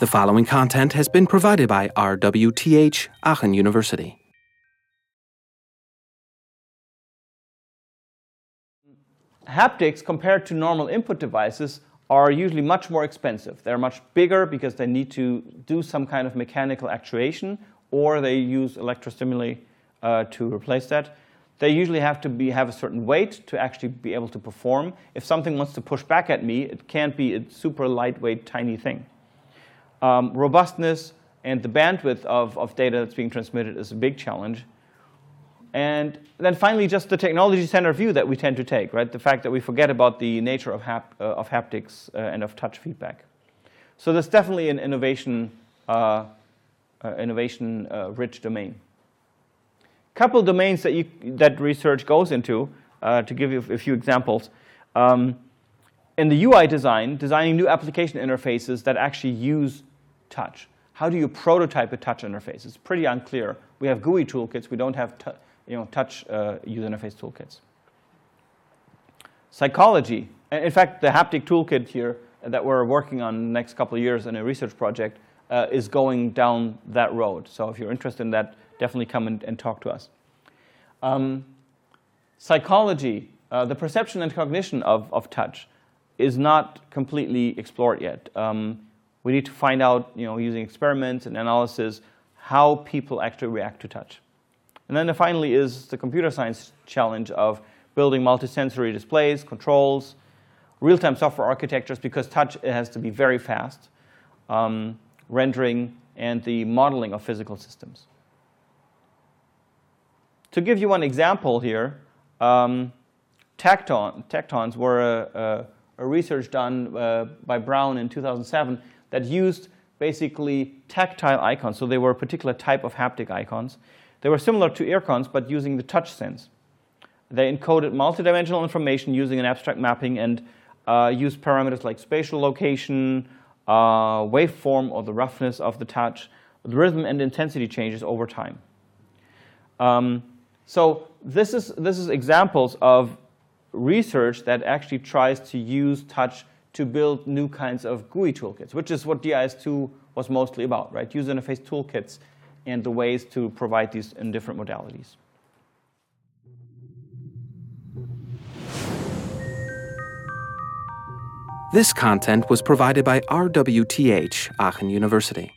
The following content has been provided by RWTH Aachen University. haptics compared to normal input devices are usually much more expensive. They're much bigger because they need to do some kind of mechanical actuation or they use electrostimuli uh, to replace that. They usually have to be, have a certain weight to actually be able to perform. If something wants to push back at me, it can't be a super lightweight, tiny thing. Um, robustness and the bandwidth of, of data that's being transmitted is a big challenge. And then finally, just the technology center view that we tend to take, right? The fact that we forget about the nature of, hap uh, of haptics uh, and of touch feedback. So there's definitely an innovation, uh, uh innovation uh, rich domain. Couple domains that, you, that research goes into, uh, to give you a few examples. Um, in the UI design, designing new application interfaces that actually use touch. How do you prototype a touch interface? It's pretty unclear. We have GUI toolkits. We don't have you know, touch uh, user interface toolkits. Psychology. In fact, the haptic toolkit here that we're working on the next couple of years in a research project uh, is going down that road. So if you're interested in that, definitely come and, and talk to us. Um, psychology, uh, the perception and cognition of, of touch is not completely explored yet. Um, we need to find out, you know, using experiments and analysis, how people actually react to touch. And then finally is the computer science challenge of building multisensory displays, controls, real-time software architectures, because touch has to be very fast, um, rendering, and the modeling of physical systems. To give you one example here, um, tacton, tactons were a, a, a research done uh, by Brown in 2007 that used basically tactile icons. So they were a particular type of haptic icons. They were similar to earcons, but using the touch sense. They encoded multidimensional information using an abstract mapping and uh, used parameters like spatial location, uh, waveform, or the roughness of the touch, the rhythm and intensity changes over time. Um, so this is, this is examples of research that actually tries to use touch to build new kinds of GUI toolkits, which is what DIS2 was mostly about, right? User interface toolkits and the ways to provide these in different modalities. This content was provided by RWTH Aachen University.